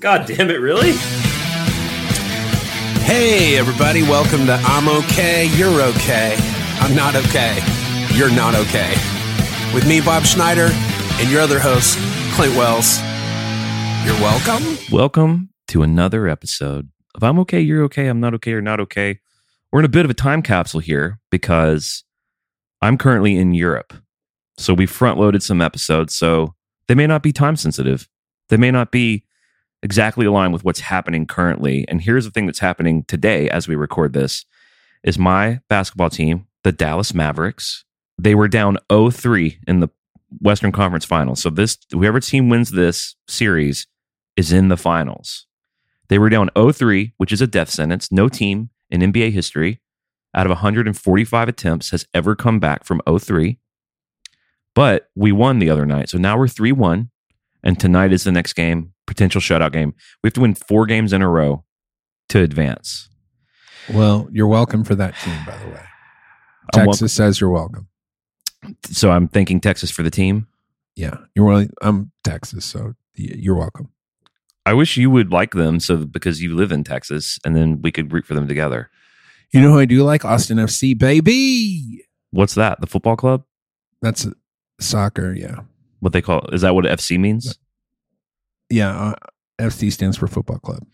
God damn it, really? Hey, everybody, welcome to I'm Okay, You're Okay. I'm not okay. You're not okay. With me, Bob Schneider, and your other host, Clint Wells. You're welcome. Welcome to another episode of I'm Okay, You're Okay, I'm Not Okay, or Not Okay. We're in a bit of a time capsule here because I'm currently in Europe. So we front loaded some episodes. So they may not be time sensitive. They may not be exactly aligned with what's happening currently. And here's the thing that's happening today as we record this is my basketball team, the Dallas Mavericks. They were down 0-3 in the Western Conference Finals. So this whoever team wins this series is in the finals. They were down 0-3, which is a death sentence. No team in NBA history out of 145 attempts has ever come back from 0-3. But we won the other night. So now we're 3-1 and tonight is the next game, potential shutout game. We have to win 4 games in a row to advance. Well, you're welcome for that team, by the way. Texas says you're welcome. So I'm thanking Texas for the team. Yeah, you're well. I'm Texas, so you're welcome. I wish you would like them so because you live in Texas and then we could root for them together. You know who I do like? Austin FC, baby. What's that? The football club? That's soccer. Yeah, What they call Is that what FC means? Yeah. Uh, FC stands for football club.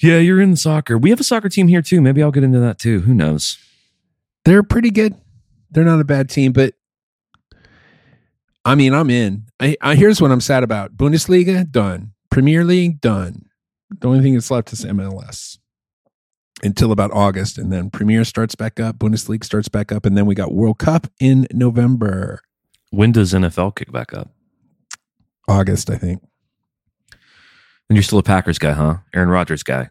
Yeah, you're in soccer. We have a soccer team here too. Maybe I'll get into that too. Who knows? They're pretty good. They're not a bad team, but I mean, I'm in. I, I here's what I'm sad about: Bundesliga done, Premier League done. The only thing that's left is MLS until about August, and then Premier starts back up, Bundesliga starts back up, and then we got World Cup in November, When does NFL kick back up? August, I think. And you're still a Packers guy, huh? Aaron Rodgers guy.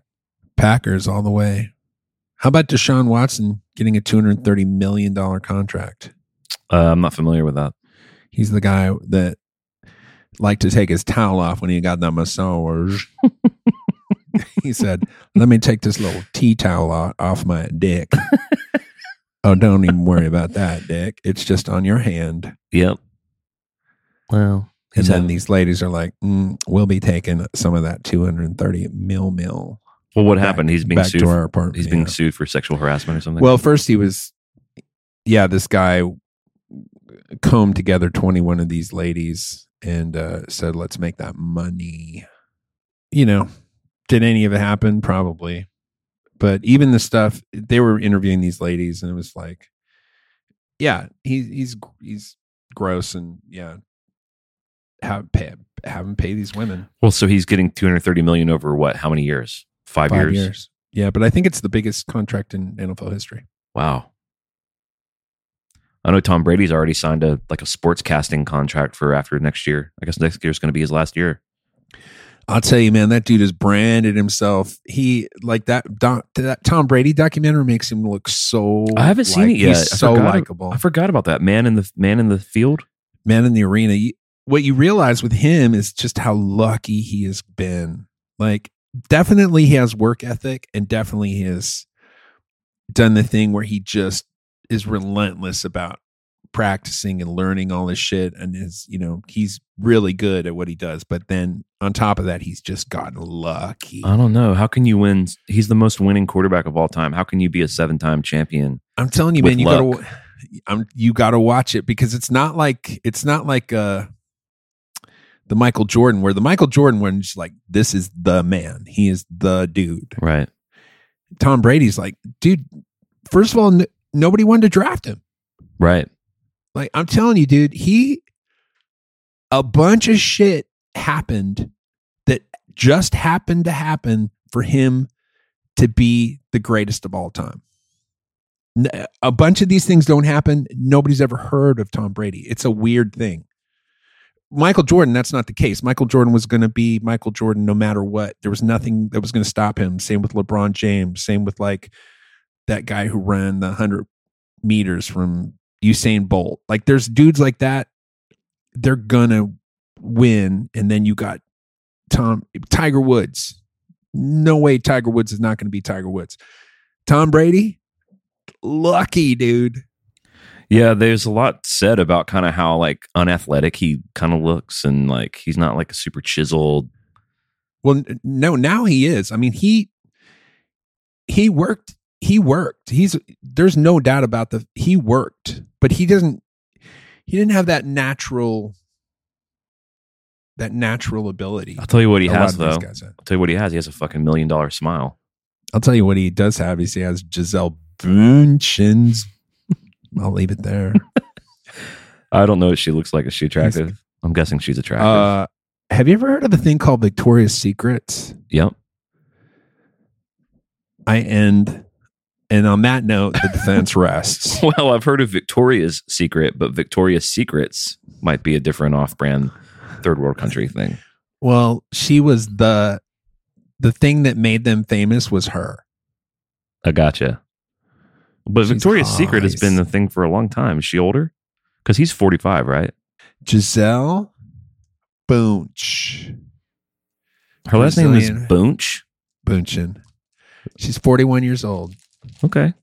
Packers all the way. How about Deshaun Watson getting a two hundred thirty million dollar contract? Uh, I'm not familiar with that. He's the guy that liked to take his towel off when he got that massage. he said, "Let me take this little tea towel off my dick." oh, don't even worry about that, Dick. It's just on your hand. Yep. Well, And he's then had, these ladies are like, mm, "We'll be taking some of that two hundred thirty mil mil." well, what happened? He's being back sued. to for- our apartment. he's being yeah. sued for sexual harassment or something. Well, first he was, yeah, this guy combed together 21 of these ladies and uh, said, let's make that money. You know, did any of it happen? Probably. But even the stuff, they were interviewing these ladies and it was like, yeah, he, he's, he's gross and yeah, have, pay, have him pay these women. well, so he's getting 230 million over what? How many years? Five, years. Yeah, but I think it's the biggest contract in NFL history. Wow. I know Tom Brady's already signed a like a sports casting contract for after next year. I guess next year's going to be his last year. I'll tell you, man, that dude has branded himself. He like that. Don, that Tom Brady documentary makes him look so. I haven't seen it yet. He's so likable, I forgot about that man in the man in the field. man in the arena. What you realize with him is just how lucky he has been. Like, definitely he has work ethic, and definitely he has done the thing where he just is relentless about practicing and learning all this shit and is you know he's really good at what he does but then on top of that he's just gotten lucky I don't know. How can you win? He's the most winning quarterback of all time. How can you be a seven time champion? I'm telling you, man, you luck. gotta, I'm, you gotta watch it because it's not like it's not like uh the Michael Jordan where the Michael Jordan one is like this is the man, he is the dude. Right. Tom Brady's like, dude. First of all, n- nobody wanted to draft him. Right. Like I'm telling you, dude, he a bunch of shit happened that just happened to happen for him to be the greatest of all time. A bunch of these things don't happen. Nobody's ever heard of Tom Brady. It's a weird thing. Michael Jordan, that's not the case. Michael Jordan was going to be Michael Jordan no matter what. There was nothing that was going to stop him. Same with LeBron James. Same with like that guy who ran the 100 meters from Usain Bolt. Like there's dudes like that. They're gonna win, and then you got Tom Tiger Woods. No way Tiger Woods is not going to be Tiger Woods. Tom Brady, lucky dude. Yeah, there's a lot said about kind of how like unathletic he kind of looks and like he's not like a super chiseled Well, no, now he is. I mean, he he worked. He worked. He's there's no doubt about the he worked, but he doesn't. He didn't have that natural that natural ability. I'll tell you what he has though. I'll tell you what he has. He has a fucking million dollar smile. I'll tell you what he does have is he has Gisele Bundchen's. I'll leave it there. I don't know what she looks like. Is she attractive? I'm guessing she's attractive. Uh, have you ever heard of a thing called Victoria's Secrets? yep. I end, and on that note, the defense rests. Well, I've heard of Victoria's Secret, but Victoria's Secrets might be a different off-brand third world country thing. Well, she was the the thing that made them famous was her. I gotcha. But She's Victoria's Secret has been the thing for a long time. Is she older? Because he's 45, right? Gisele Bunch. Her last name is. Bunch. Bunchen. She's 41 years old. Okay.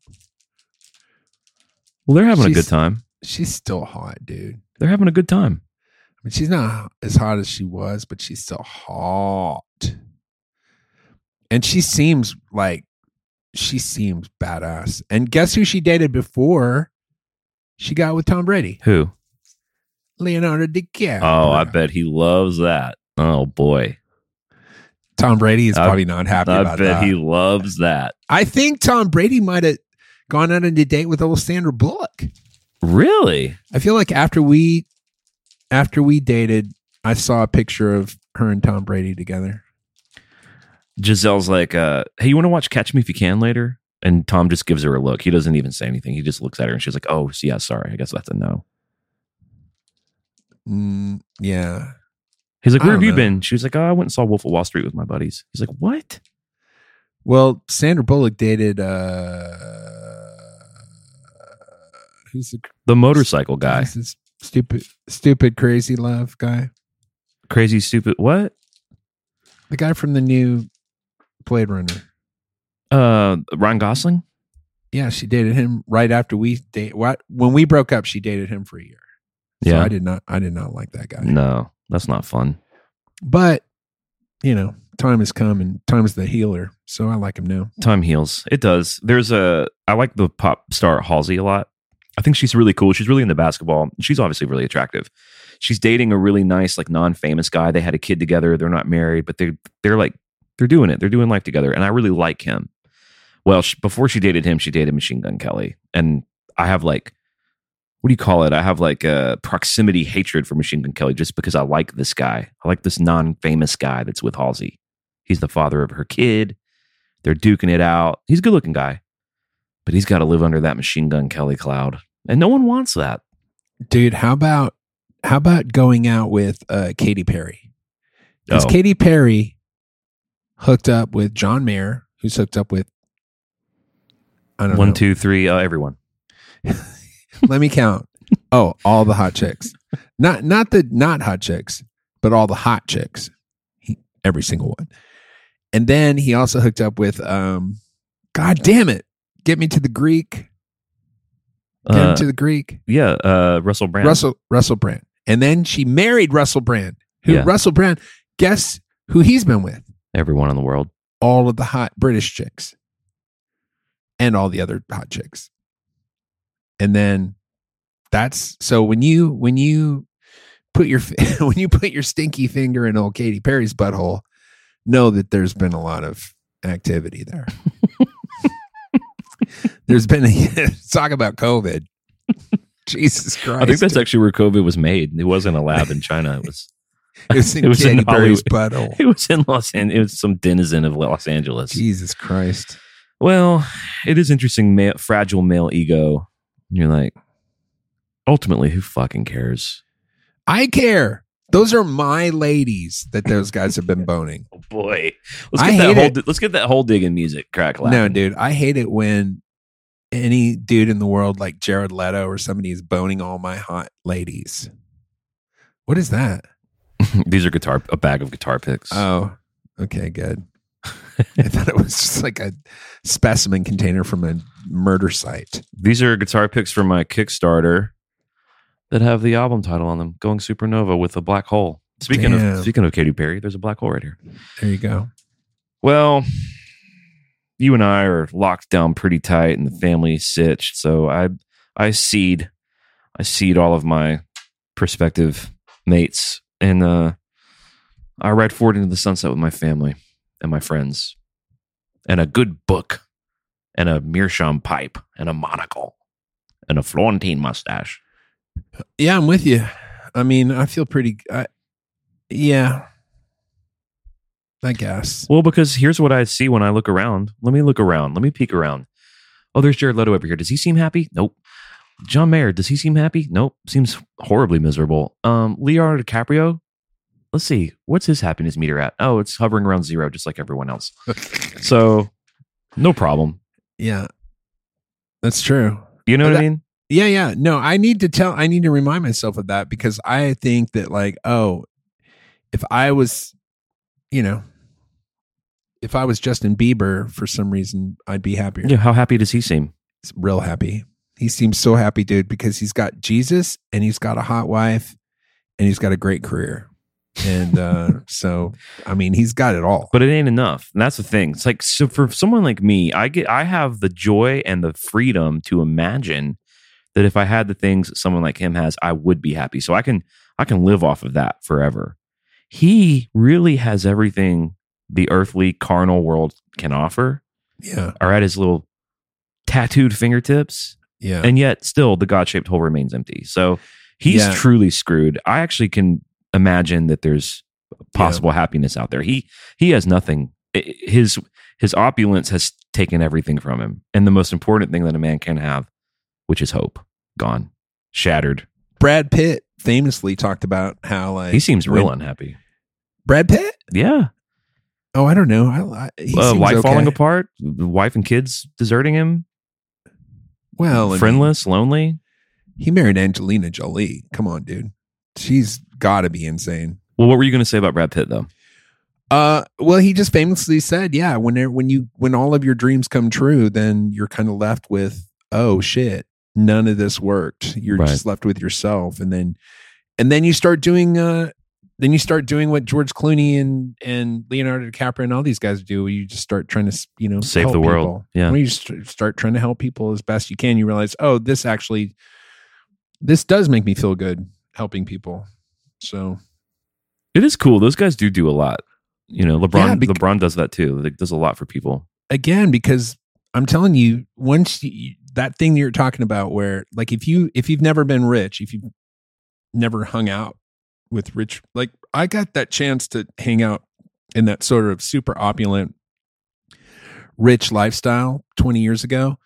Well, they're having a good time. She's still hot, dude. They're having a good time. I mean, she's not as hot as she was, but she's still hot. And she seems like she seems badass. And guess who she dated before she got with Tom Brady? Who? Leonardo DiCaprio. Oh, I bet he loves that. Oh boy, Tom Brady is I- probably not happy I about bet that. he loves that. I think Tom Brady might have gone out on a date with old Sandra Bullock. Really? I feel like after we after we dated, I saw a picture of her and Tom Brady together. Gisele's like, uh, "Hey, you want to watch Catch Me If You Can later?" And Tom just gives her a look. He doesn't even say anything. He just looks at her, and she's like, "Oh, yeah, sorry. I guess that's a no." Mm, yeah. He's like, "Where have you know. been?" She was like, "Oh, I went and saw Wolf of Wall Street with my buddies." He's like, "What?" Well, Sandra Bullock dated uh who's the The motorcycle guy, stupid stupid crazy love guy? crazy, stupid. What? The guy from the new Blade Runner. Uh, Ryan Gosling. Yeah, she dated him right after we date. What when we broke up, she dated him for a year. So Yeah. I did not. I did not like that guy. No, that's not fun. But you know, time has come, and time is the healer. So I like him now. Time heals. It does. There's a. I like the pop star Halsey a lot. I think she's really cool. She's really into basketball. She's obviously really attractive. She's dating a really nice, like non-famous guy. They had a kid together. They're not married, but they they're like they're doing it. They're doing life together, and I really like him. Well, she, before she dated him, she dated Machine Gun Kelly, and I have like, what do you call it? I have like a proximity hatred for Machine Gun Kelly just because I like this guy. I like this non-famous guy that's with Halsey. He's the father of her kid. They're duking it out. He's a good-looking guy, but he's got to live under that Machine Gun Kelly cloud, and no one wants that. dude how about how about going out with uh Katy Perry because Oh. Katy Perry hooked up with John Mayer who's hooked up with I don't One, know two, three. Uh, everyone. let me count oh all the hot chicks not not the not hot chicks but all the hot chicks he, every single one and then he also hooked up with um god damn it get me to the Greek get Uh, to the Greek yeah, uh, Russell Brand. Russell Russell Brand. And then she married Russell Brand. Who Yeah. Russell Brand, guess who he's been with? Everyone in the world. All of the hot British chicks. And all the other hot chicks. And then that's so when you when you put your when you put your stinky finger in old Katy Perry's butthole, know that there's been a lot of activity there. there's been a talk about COVID. Jesus Christ. I think that's actually where COVID was made. It wasn't a lab in China. It was. It was in It was in Katy Perry's Hollywood. butthole. It was in Los Angeles. It was some denizen of Los Angeles. Jesus Christ. Well, it is interesting. Male, fragile male ego. You're like, ultimately, who fucking cares? I care. Those are my ladies that those guys have been boning. Oh boy, let's I get that whole. it. Let's get that whole digging music crack. No, dude, I hate it when any dude in the world like Jared Leto or somebody is boning all my hot ladies. What is that? These are guitar. A bag of guitar picks. Oh, okay, good. I thought it was just like a specimen container from a murder site. These are guitar picks for my Kickstarter that have the album title on them, "Going Supernova with a Black Hole." Speaking Damn. of speaking of Katy Perry, there's a black hole right here. There you go. Well, you and I are locked down pretty tight, and the family sitched. So I I seed I seed all of my prospective mates, and uh, I ride forward into the sunset with my family and my friends, and a good book, and a meerschaum pipe, and a monocle, and a Florentine mustache. Yeah, I'm with you. I mean, I feel pretty. I, yeah, I guess. Well, because here's what I see when I look around. Let me look around. Let me peek around. Oh, there's Jared Leto over here. Does he seem happy? Nope. John Mayer, does he seem happy? Nope. Seems horribly miserable. Um, Leonardo DiCaprio. Let's see. What's his happiness meter at? Oh, it's hovering around zero, just like everyone else. So, no problem. Yeah, that's true. You know But what I mean? Yeah, yeah. No, I need to tell. I need to remind myself of that because I think that, like, oh, if I was, you know, if I was Justin Bieber for some reason, I'd be happier. Yeah. How happy does he seem? Real happy. He seems so happy, dude, because he's got Jesus and he's got a hot wife and he's got a great career. And uh, so, I mean, he's got it all. but it ain't enough. And that's the thing. It's like so for someone like me i get i have the joy and the freedom to imagine that if i had the things someone like him has i would be happy. So i can i can live off of that forever. He really has everything the earthly carnal world can offer. Yeah, are at his little tattooed fingertips yeah, and yet still the god-shaped hole remains empty. So he's Yeah. truly screwed. I actually can imagine that there's possible happiness out there. He he has nothing. His his opulence has taken everything from him. And the most important thing that a man can have which is hope gone shattered. Brad Pitt famously talked about how like he seems real when- unhappy. Brad Pitt. yeah. Oh, I don't know. I, I he uh, seems wife okay. falling apart wife and kids deserting him Well, mean, friendless lonely he married Angelina Jolie. Come on, dude. She's got to be insane. well what were you going to say about brad pitt though Uh, well, he just famously said, "Yeah, when there, when you when all of your dreams come true, then you're kind of left with, oh shit, none of this worked. You're Right. just left with yourself, and then and then you start doing uh, then you start doing what George Clooney and and Leonardo DiCaprio and all these guys do. Where you just start trying to you know Save help the world. people. Yeah. when you st- start trying to help people as best you can, you realize, oh, this actually this does make me feel good helping people. So it is cool those guys do do a lot you know lebron Yeah, lebron does that too like does a lot for people again because i'm telling you once you, that thing you're talking about where like if you if you've never been rich if you've never hung out with rich like i got that chance to hang out in that sort of super opulent rich lifestyle 20 years ago.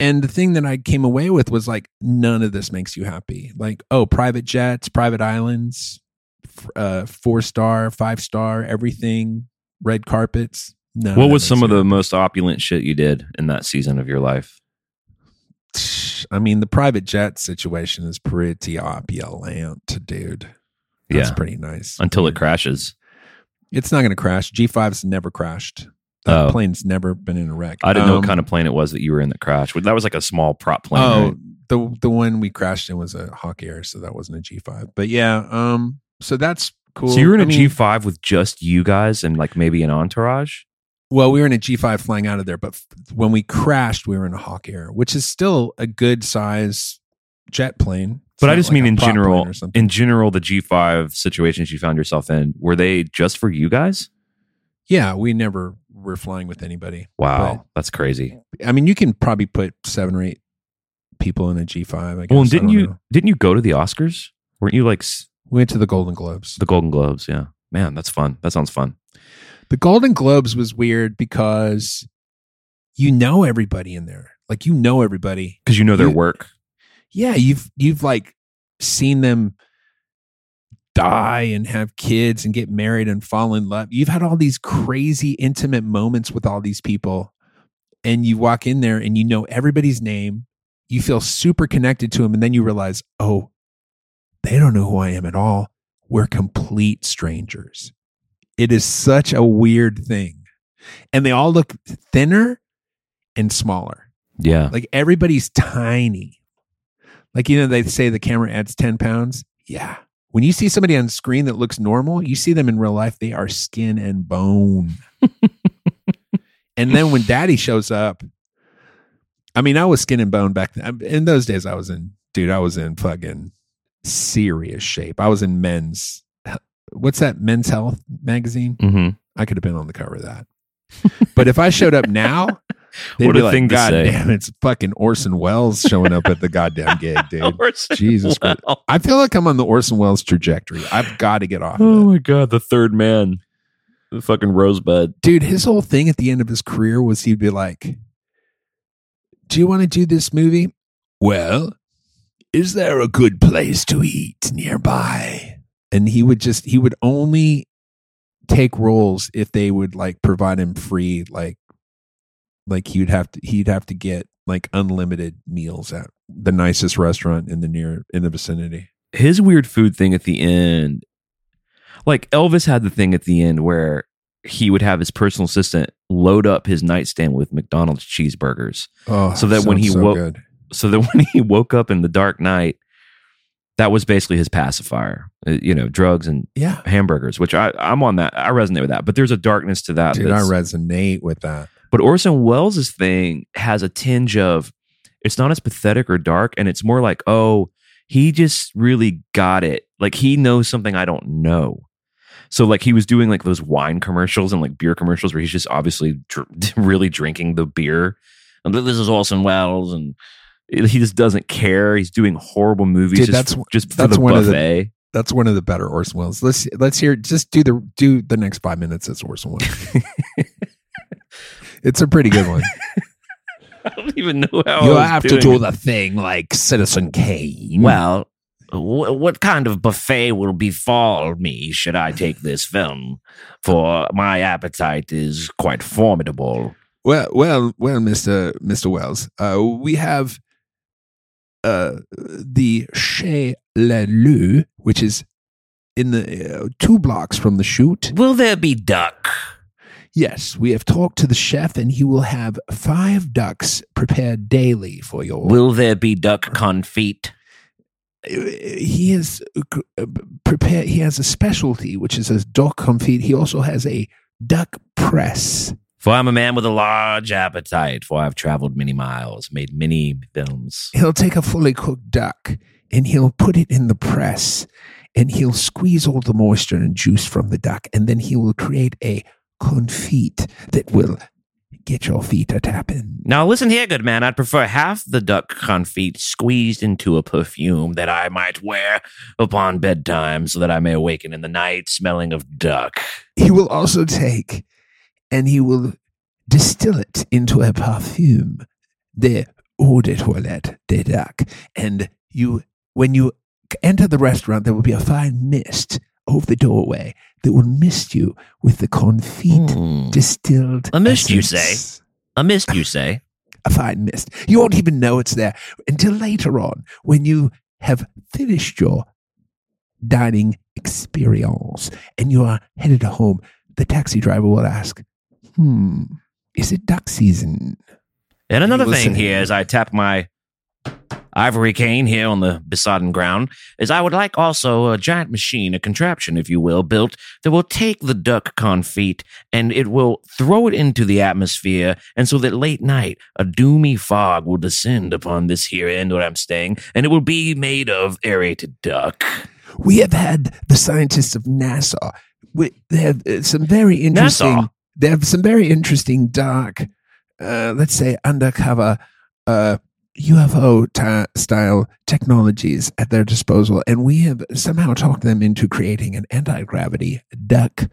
And the thing that i came away with was like none of this makes you happy. Like oh private jets private islands uh four star five star everything red carpets none what was some of the most opulent shit you did in that season of your life? I mean, the private jet situation is pretty opulent, dude. That's Yeah. pretty nice. until it crashes It's not going to crash. G5's never crashed. That Oh. plane's never been in a wreck. i didn't know what Um, kind of plane it was that you were in that crashed that was like a small prop plane Oh, right? the the one we crashed in was a Hawker, so that wasn't a G5. But yeah, um, so that's cool. so you were in a I mean, 5 with just you guys and like maybe an entourage Well, we were in a G5 flying out of there, but f- when we crashed, we were in a Hawker, which is still a good size jet plane. But i just like mean in general in general the g5 situations you found yourself in were they just for you guys yeah, we never were flying with anybody. wow that's crazy I mean, you can probably put seven or eight people in a G5. I guess. well and didn't you know. didn't you go to the oscars weren't you like We went to the Golden Globes. the golden globes yeah man that's fun that sounds fun The Golden Globes was weird because you know everybody in there. Like you know everybody. because you know their You- work Yeah, you've you've like seen them die and have kids and get married and fall in love. You've had all these crazy intimate moments with all these people. And you walk in there and you know everybody's name. You feel super connected to them. And then you realize, oh, they don't know who I am at all. We're complete strangers. It is such a weird thing. And they all look thinner and smaller. yeah Like everybody's tiny. Like, you know, they say the camera adds 10 pounds. Yeah. When you see somebody on screen that looks normal, you see them in real life, they are skin and bone. and then when daddy shows up, I mean, I was skin and bone back then. In those days, I was in, dude, I was in fucking serious shape. I was in men's, what's that, Men's Health magazine? hmm I could have been on the cover of that. but if I showed up now, What a like, thing to God say." damn, it's fucking Orson Welles showing up at the goddamn gig, dude. Jesus Christ. I feel like I'm on the Orson Welles trajectory. I've got to get off Oh my god, the third man, the fucking rosebud. Dude, his whole thing at the end of his career was he'd be like, Do you want to do this movie? Well, is there a good place to eat nearby? And he would just, he would only take roles if they would like provide him free, like, like he'd have to, he'd have to get like unlimited meals at the nicest restaurant in the near, in the vicinity. His weird food thing at the end, like Elvis had the thing at the end where he would have his personal assistant load up his nightstand with McDonald's cheeseburgers, Oh, So that when he so woke- good. so that when he woke up in the dark night, that was basically his pacifier. Uh, You know, drugs and Yeah. hamburgers, which I I'm on that. I resonate with that, but there's a darkness to that. Dude, I resonate with that. But Orson Welles' thing has a tinge of it's not as pathetic or dark, and it's more like, oh, he just really got it. Like he knows something I don't know. So like he was doing like those wine commercials and like beer commercials where he's just obviously dr- really drinking the beer. And this is Orson Welles, and he just doesn't care. He's doing horrible movies Dude, just, that's- for, just that's the one of the- buffet. That's one of the better Orson Welles. Let's let's hear. Just do the do the next five minutes as Orson Welles. it's a pretty good one. I don't even know how you I was have to do it. the thing like Citizen Kane. Well, wh- what kind of buffet will befall me should I take this film? For my appetite is quite formidable. well, well, well, Mister Mister Wells. Uh, we have uh the Chez Leleu, which is in the uh, two blocks from the shoot. Will there be duck? Yes, we have talked to the chef, and he will have five ducks prepared daily for your. Will there be duck confit? he is uh, prepared. He has a specialty, which is a duck confit. He also has a duck press. For I'm a man with a large appetite, for I've traveled many miles, made many films. He'll take a fully cooked duck and he'll put it in the press, and he'll squeeze all the moisture and juice from the duck, and then he will create a confit that will get your feet a tapping. Now listen here, good man. I'd prefer half the duck confit squeezed into a perfume that I might wear upon bedtime so that I may awaken in the night smelling of duck. He will also take and he will distill it into a perfume, the eau de toilette de duck. And you, when you enter the restaurant, there will be a fine mist over the doorway that will mist you with the confit Hmm. distilled. A mist, you say? A mist, you say? A fine mist. You won't even know it's there until later on when you have finished your dining experience and you are headed home. The taxi driver will ask, Hmm, is it duck season? And another thing here, as I tap my ivory cane here on the besodden ground, is I would like also a giant machine, a contraption, if you will, built that will take the duck confit and it will throw it into the atmosphere, and so that late night a doomy fog will descend upon this here end where I'm staying, and it will be made of aerated duck. We have had the scientists of NASA. We, they have uh, some very interesting. NASA? They have some very interesting dark, uh, let's say, undercover uh, UFO style technologies at their disposal, and we have somehow talked them into creating an anti gravity duck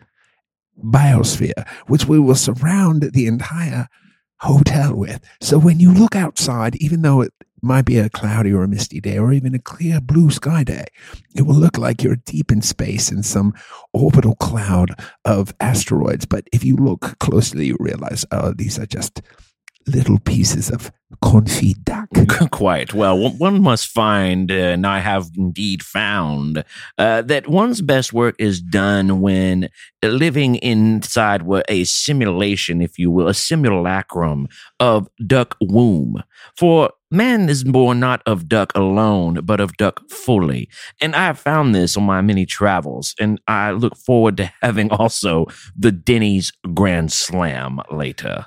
biosphere, which we will surround the entire hotel with. So when you look outside, even though it might be a cloudy or a misty day, or even a clear blue sky day, it will look like you're deep in space in some orbital cloud of asteroids. But if you look closely, you realize, oh, these are just little pieces of confit duck. Quite. Well, one- must find, uh, and I have indeed found, uh, that one's best work is done when living inside a simulation, if you will, a simulacrum of duck womb. For man is born not of duck alone, but of duck fully. And I have found this on my many travels, and I look forward to having also the Denny's Grand Slam later.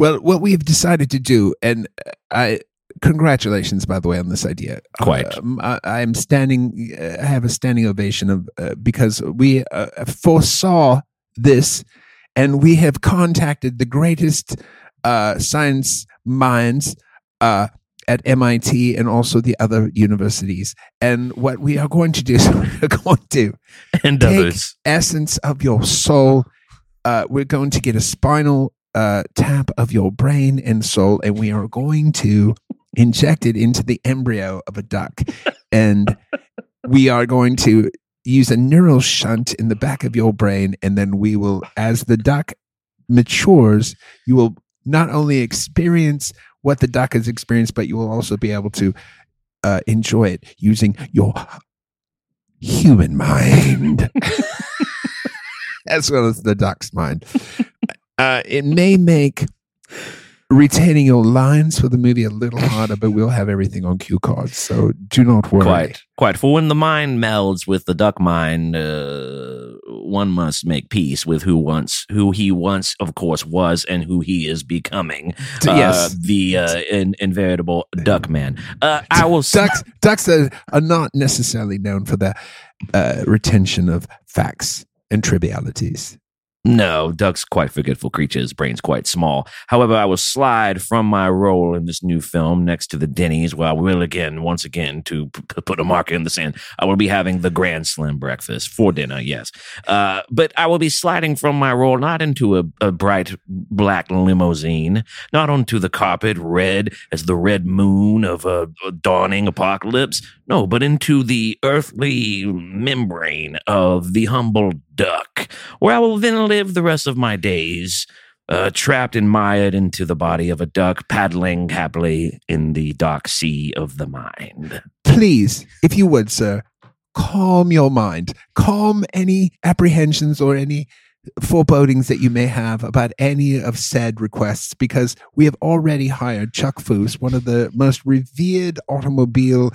Well, what we have decided to do, and I congratulations, by the way, on this idea. Quite. Um, I, I'm standing. uh, I have a standing ovation of uh, because we uh, foresaw this, and we have contacted the greatest uh, science minds. Uh, at MIT and also the other universities. And what we are going to do is we're going to And Take- others. essence of your soul. Uh, we're going to get a spinal uh, tap of your brain and soul, and we are going to inject it into the embryo of a duck. And we are going to use a neural shunt in the back of your brain, and then we will, as the duck matures, you will not only experience what the duck has experienced, but you will also be able to uh, enjoy it using your human mind as well as the duck's mind. Uh, it may make retaining your lines for the movie a little harder, but we'll have everything on cue cards, so do not worry. Quite, quite. For when the mind melds with the duck mind, uh, one must make peace with who once, who he once, of course, was, and who he is becoming. Uh, yes. the uh, in, inveritable duck man. Uh, I will. Ducks, ducks are, are not necessarily known for their uh, retention of facts and trivialities. No, duck's quite forgetful creatures, brains quite small. However, I will slide from my role in this new film next to the Denny's, where I will again, once again, to p- put a marker in the sand. I will be having the Grand Slim breakfast for dinner, yes. Uh, but I will be sliding from my role not into a, a bright black limousine, not onto the carpet red as the red moon of a, a dawning apocalypse, no, but into the earthly membrane of the humble duck where I will then live the rest of my days, uh, trapped and mired into the body of a duck, paddling happily in the dark sea of the mind. Please, if you would, sir, calm your mind, calm any apprehensions or any forebodings that you may have about any of said requests because we have already hired Chuck Foose, one of the most revered automobile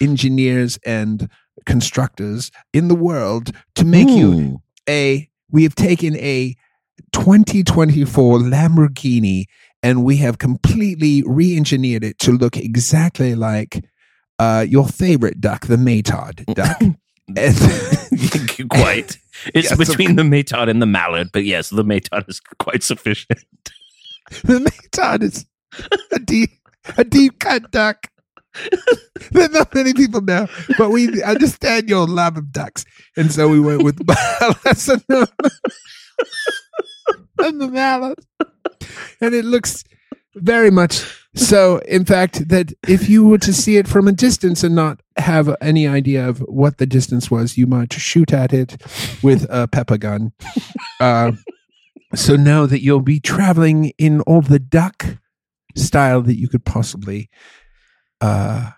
engineers and constructors in the world, to make you. A we have taken a 2024 Lamborghini and we have completely re-engineered it to look exactly like uh, your favorite duck, the Matod duck. And- quite. It's Yes, between the Matod and the Mallard, but yes, the Matod is quite sufficient. the Matod is a deep, a deep cut duck. that not many people know, but we understand your love of ducks, and so we went with lesson and the mallard, and it looks very much so. In fact, that if you were to see it from a distance and not have any idea of what the distance was, you might shoot at it with a pepper gun. Uh, so know that you'll be traveling in all the duck style that you could possibly uh,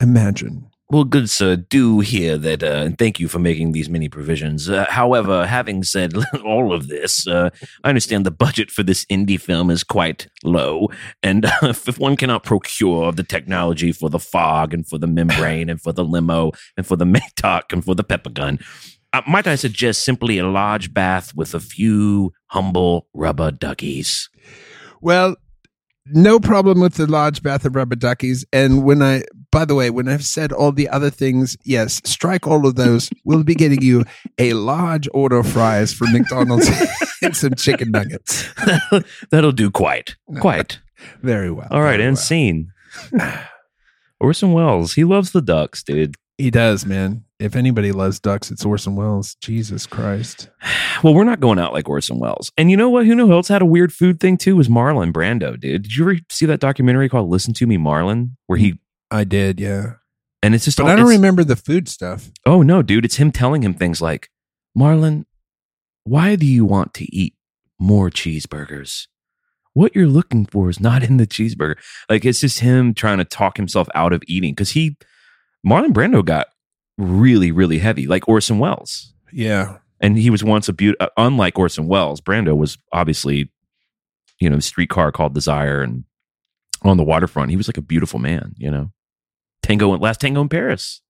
imagine. Well, good sir, do hear that, uh, and thank you for making these many provisions. Uh, however, having said all of this, uh, I understand the budget for this indie film is quite low, and uh, if one cannot procure the technology for the fog and for the membrane and for the limo and for the Maytok and for the pepper gun, uh, might I suggest simply a large bath with a few humble rubber duckies? Well, no problem with the large bath of rubber duckies. And when I, by the way, when I've said all the other things, yes, strike all of those. we'll be getting you a large order of fries from McDonald's and some chicken nuggets. That'll do quite, quite. Very well. All right, and well. scene. Orson Welles, he loves the ducks, dude. He does, man. If anybody loves ducks, it's Orson Welles. Jesus Christ. Well, we're not going out like Orson Welles. And you know what? Who who else had a weird food thing too? Was Marlon Brando, dude. Did you ever see that documentary called "Listen to Me, Marlon"? Where he I did, yeah. and it's just But all, I don't remember the food stuff. Oh no, dude! It's him telling him things like, "Marlon, why do you want to eat more cheeseburgers? what you're looking for is not in the cheeseburger. Like it's just him trying to talk himself out of eating because he, Marlon Brando got really, really heavy, like Orson Welles. Yeah. And he was once a beautiful, uh, unlike Orson Welles, Brando was obviously, you know, streetcar called Desire and on the waterfront. He was like a beautiful man, you know. Tango, and last tango in Paris.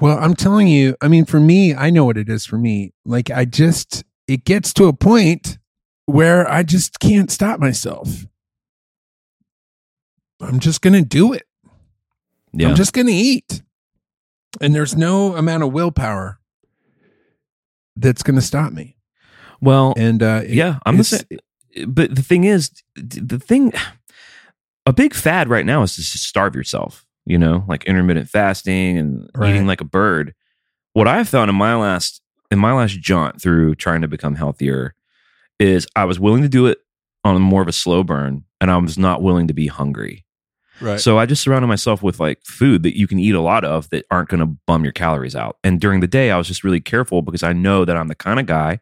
Well, I'm telling you, I mean, for me, I know what it is for me. Like, I just, it gets to a point where I just can't stop myself. I'm just going to do it. Yeah. I'm just going to eat. And there's no amount of willpower that's going to stop me. well, And uh, it- yeah, I'm the same. But the thing is, the thing, a big fad right now is to starve yourself. You know, like intermittent fasting and Right. eating like a bird. What I've found in my last in my last jaunt through trying to become healthier is I was willing to do it on more of a slow burn, and I was not willing to be hungry. Right. So I just surrounded myself with like food that you can eat a lot of that aren't going to bum your calories out. And during the day, I was just really careful because I know that I'm the kind of guy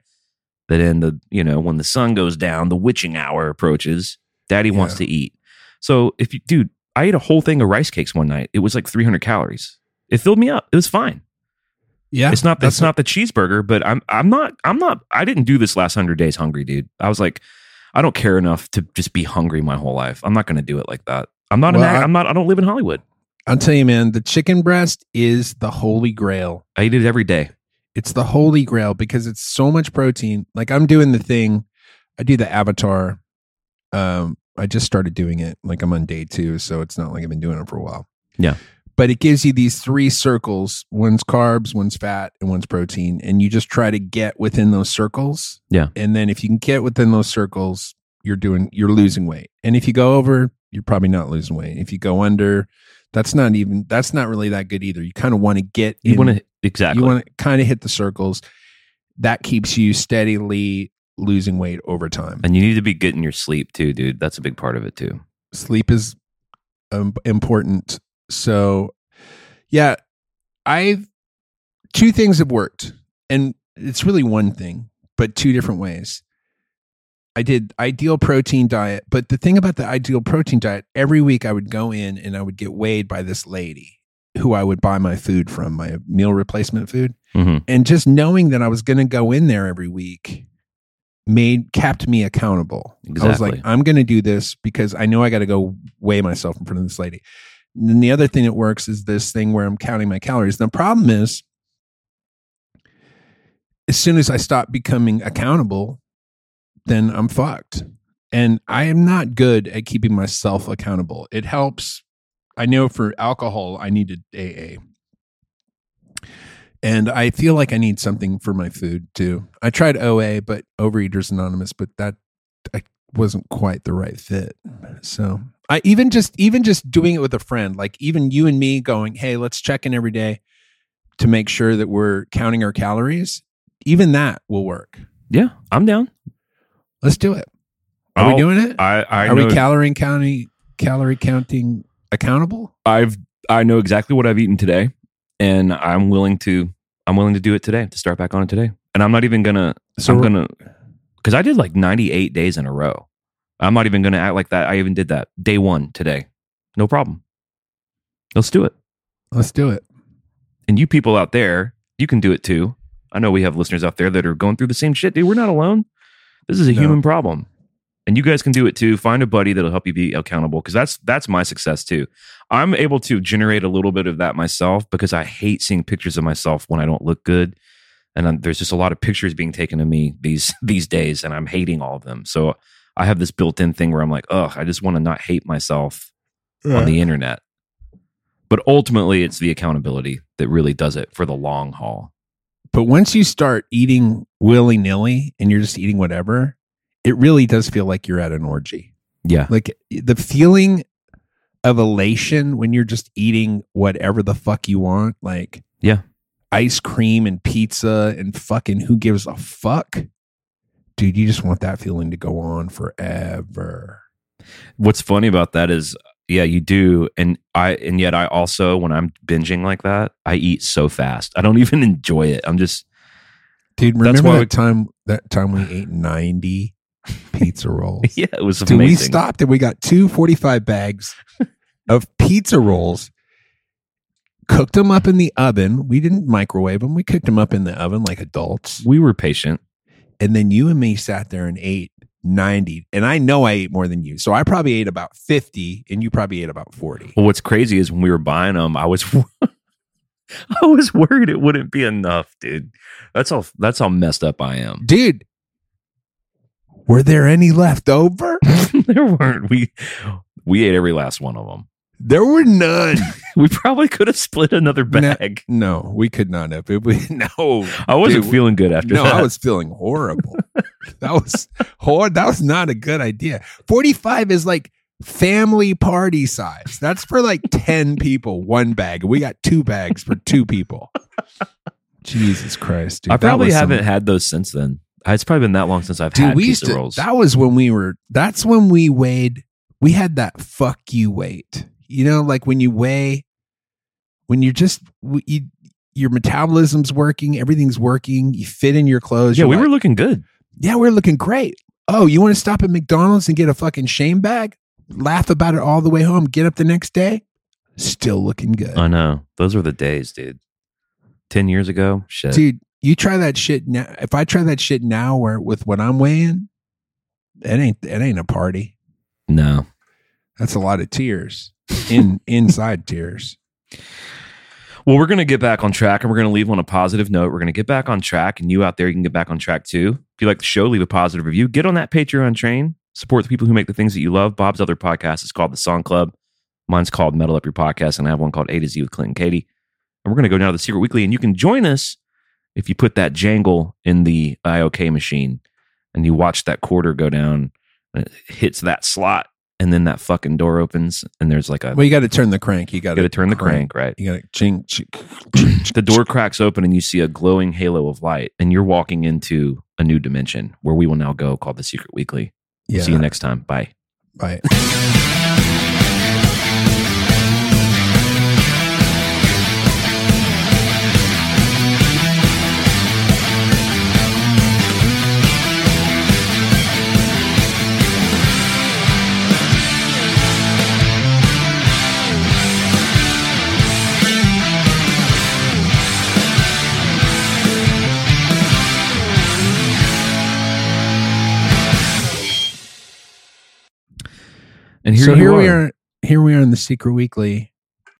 that in the, you know, when the sun goes down, the witching hour approaches, daddy wants to eat. So if you, dude, I ate a whole thing of rice cakes one night. It was like 300 calories. It filled me up. It was fine. yeah. It's not, that's not the cheeseburger, but I'm, I'm not, I'm not, I didn't do this last hundred days hungry, dude. I was like, I don't care enough to just be hungry my whole life. I'm not going to do it like that. I'm not, Well, an, I- I'm not, I don't live in Hollywood. I'll tell you, man, the chicken breast is the holy grail. I eat it every day. It's the holy grail because it's so much protein. Like I'm doing the thing, I do the avatar. Um, I just started doing it. Like I'm on day two, so it's not like I've been doing it for a while. Yeah. But it gives you these three circles. One's carbs, one's fat, and one's protein. And you just try to get within those circles. Yeah. And then if you can get within those circles, you're doing you're losing weight. And if you go over, you're probably not losing weight. If you go under, that's not even that's not really that good either. You kind of want to get You want to exactly. you want to kind of hit the circles. That keeps you steadily losing weight over time. and you need to be getting your sleep too, dude. That's a big part of it too. Sleep is um, important. So, yeah, I've two things have worked, and it's really one thing, but two different ways. I did ideal protein diet, but the thing about the ideal protein diet, every week I would go in and I would get weighed by this lady who I would buy my food from, my meal replacement food. Mm-hmm. and just knowing that I was going to go in there every week made kept me accountable. I was like, I'm going to do this because I know I got to go weigh myself in front of this lady. And then the other thing that works is this thing where I'm counting my calories. The problem is, as soon as I stop becoming accountable, then I'm fucked. And I am not good at keeping myself accountable. It helps. I know for alcohol, I needed AA. And I feel like I need something for my food too. I tried OA, but Overeaters Anonymous, but that I wasn't quite the right fit. So I even just even just doing it with a friend, like even you and me going, hey, let's check in every day to make sure that we're counting our calories. Even that will work. Yeah, I'm down. Let's do it. Are I'll- we doing it? I I Are know, we calorie counting calorie counting accountable? I've I know exactly what I've eaten today, and I'm willing to I'm willing to do it today to start back on it today. And I'm not even gonna So I'm gonna because I did like 98 days in a row. I'm not even gonna act like that. I even did that day one today. No problem. Let's do it. Let's do it. And you people out there, you can do it too. I know we have listeners out there that are going through the same shit, dude. We're not alone. This is a No. human problem. And you guys can do it too. Find a buddy that'll help you be accountable because that's that's my success too. I'm able to generate a little bit of that myself because I hate seeing pictures of myself when I don't look good. And i there's just a lot of pictures being taken of me these these days, and I'm hating all of them. So I have this built-in thing where I'm like, ugh, I just want to not hate myself on the internet. But ultimately, it's the accountability that really does it for the long haul. But once you start eating willy nilly and you're just eating whatever, it really does feel like you're at an orgy. Yeah. Like the feeling of elation when you're just eating whatever the fuck you want, like Yeah. ice cream and pizza and fucking who gives a fuck? Dude, you just want that feeling to go on forever. What's funny about that is, yeah, you do, and I, and yet I also, when I'm binging like that, I eat so fast. I don't even enjoy it. I'm just, Dude, That's remember why that we- time that time we ate 90 pizza rolls. Yeah, it was Dude, amazing. we stopped and we got two 45 bags of pizza rolls, cooked them up in the oven. We didn't microwave them. We cooked them up in the oven like adults. We were patient. And then you and me sat there and ate 90. And I know I ate more than you. So I probably ate about 50 and you probably ate about 40. Well, what's crazy is when we were buying them, I was I was worried it wouldn't be enough, dude. That's all that's how messed up I am. Dude, were there any left over? there weren't. We we ate every last one of them. There were none. We probably could have split another bag. No, we could not have. It, we, no, I wasn't Dude, feeling good after that. no, that. I was feeling horrible. that was hor- That was not a good idea. Forty-five is like family party size. That's for like ten people. One bag. We got two bags for two people. Jesus Christ! Dude, I probably haven't had those since then. It's probably been that long since I've Dude, had we pizza to. rolls. That was when we were. That's when we weighed. We had that fuck you weight. You know, like when you weigh, when you're just you, your metabolism's working, everything's working. You fit in your clothes. yeah, we like, were looking good. Yeah, we're looking great. Oh, you want to stop at McDonald's and get a fucking shame bag? Laugh about it all the way home. Get up the next day, still looking good, I know. Those were the days, dude. Ten years ago, shit. dude. You try that shit now. If I try that shit now, where with what I'm weighing, it ain't it ain't a party. no. That's a lot of tears in inside tears. Well, we're going to get back on track and we're going to leave on a positive note. We're going to get back on track, and you out there, you can get back on track too. If you like the show, leave a positive review. Get on that Patreon train. Support the people who make the things that you love. Bob's other podcast is called The Song Club. Mine's called Metal Up Your Podcast, and I have one called A to Z with Clint and Katie. And we're going to go down to the Secret Weekly, and you can join us if you put that jangle in the IOK machine and you watch that quarter go down, and it hits that slot, and then that fucking door opens, and there's like a Well, you got to turn the crank. You got to turn the crank, right? You got to ching, ching. the door cracks open and you see a glowing halo of light and you're walking into a new dimension where we will now go called the secret weekly Yeah. see you next time bye Bye. and here, so here are. we are. Here we are in the secret weekly.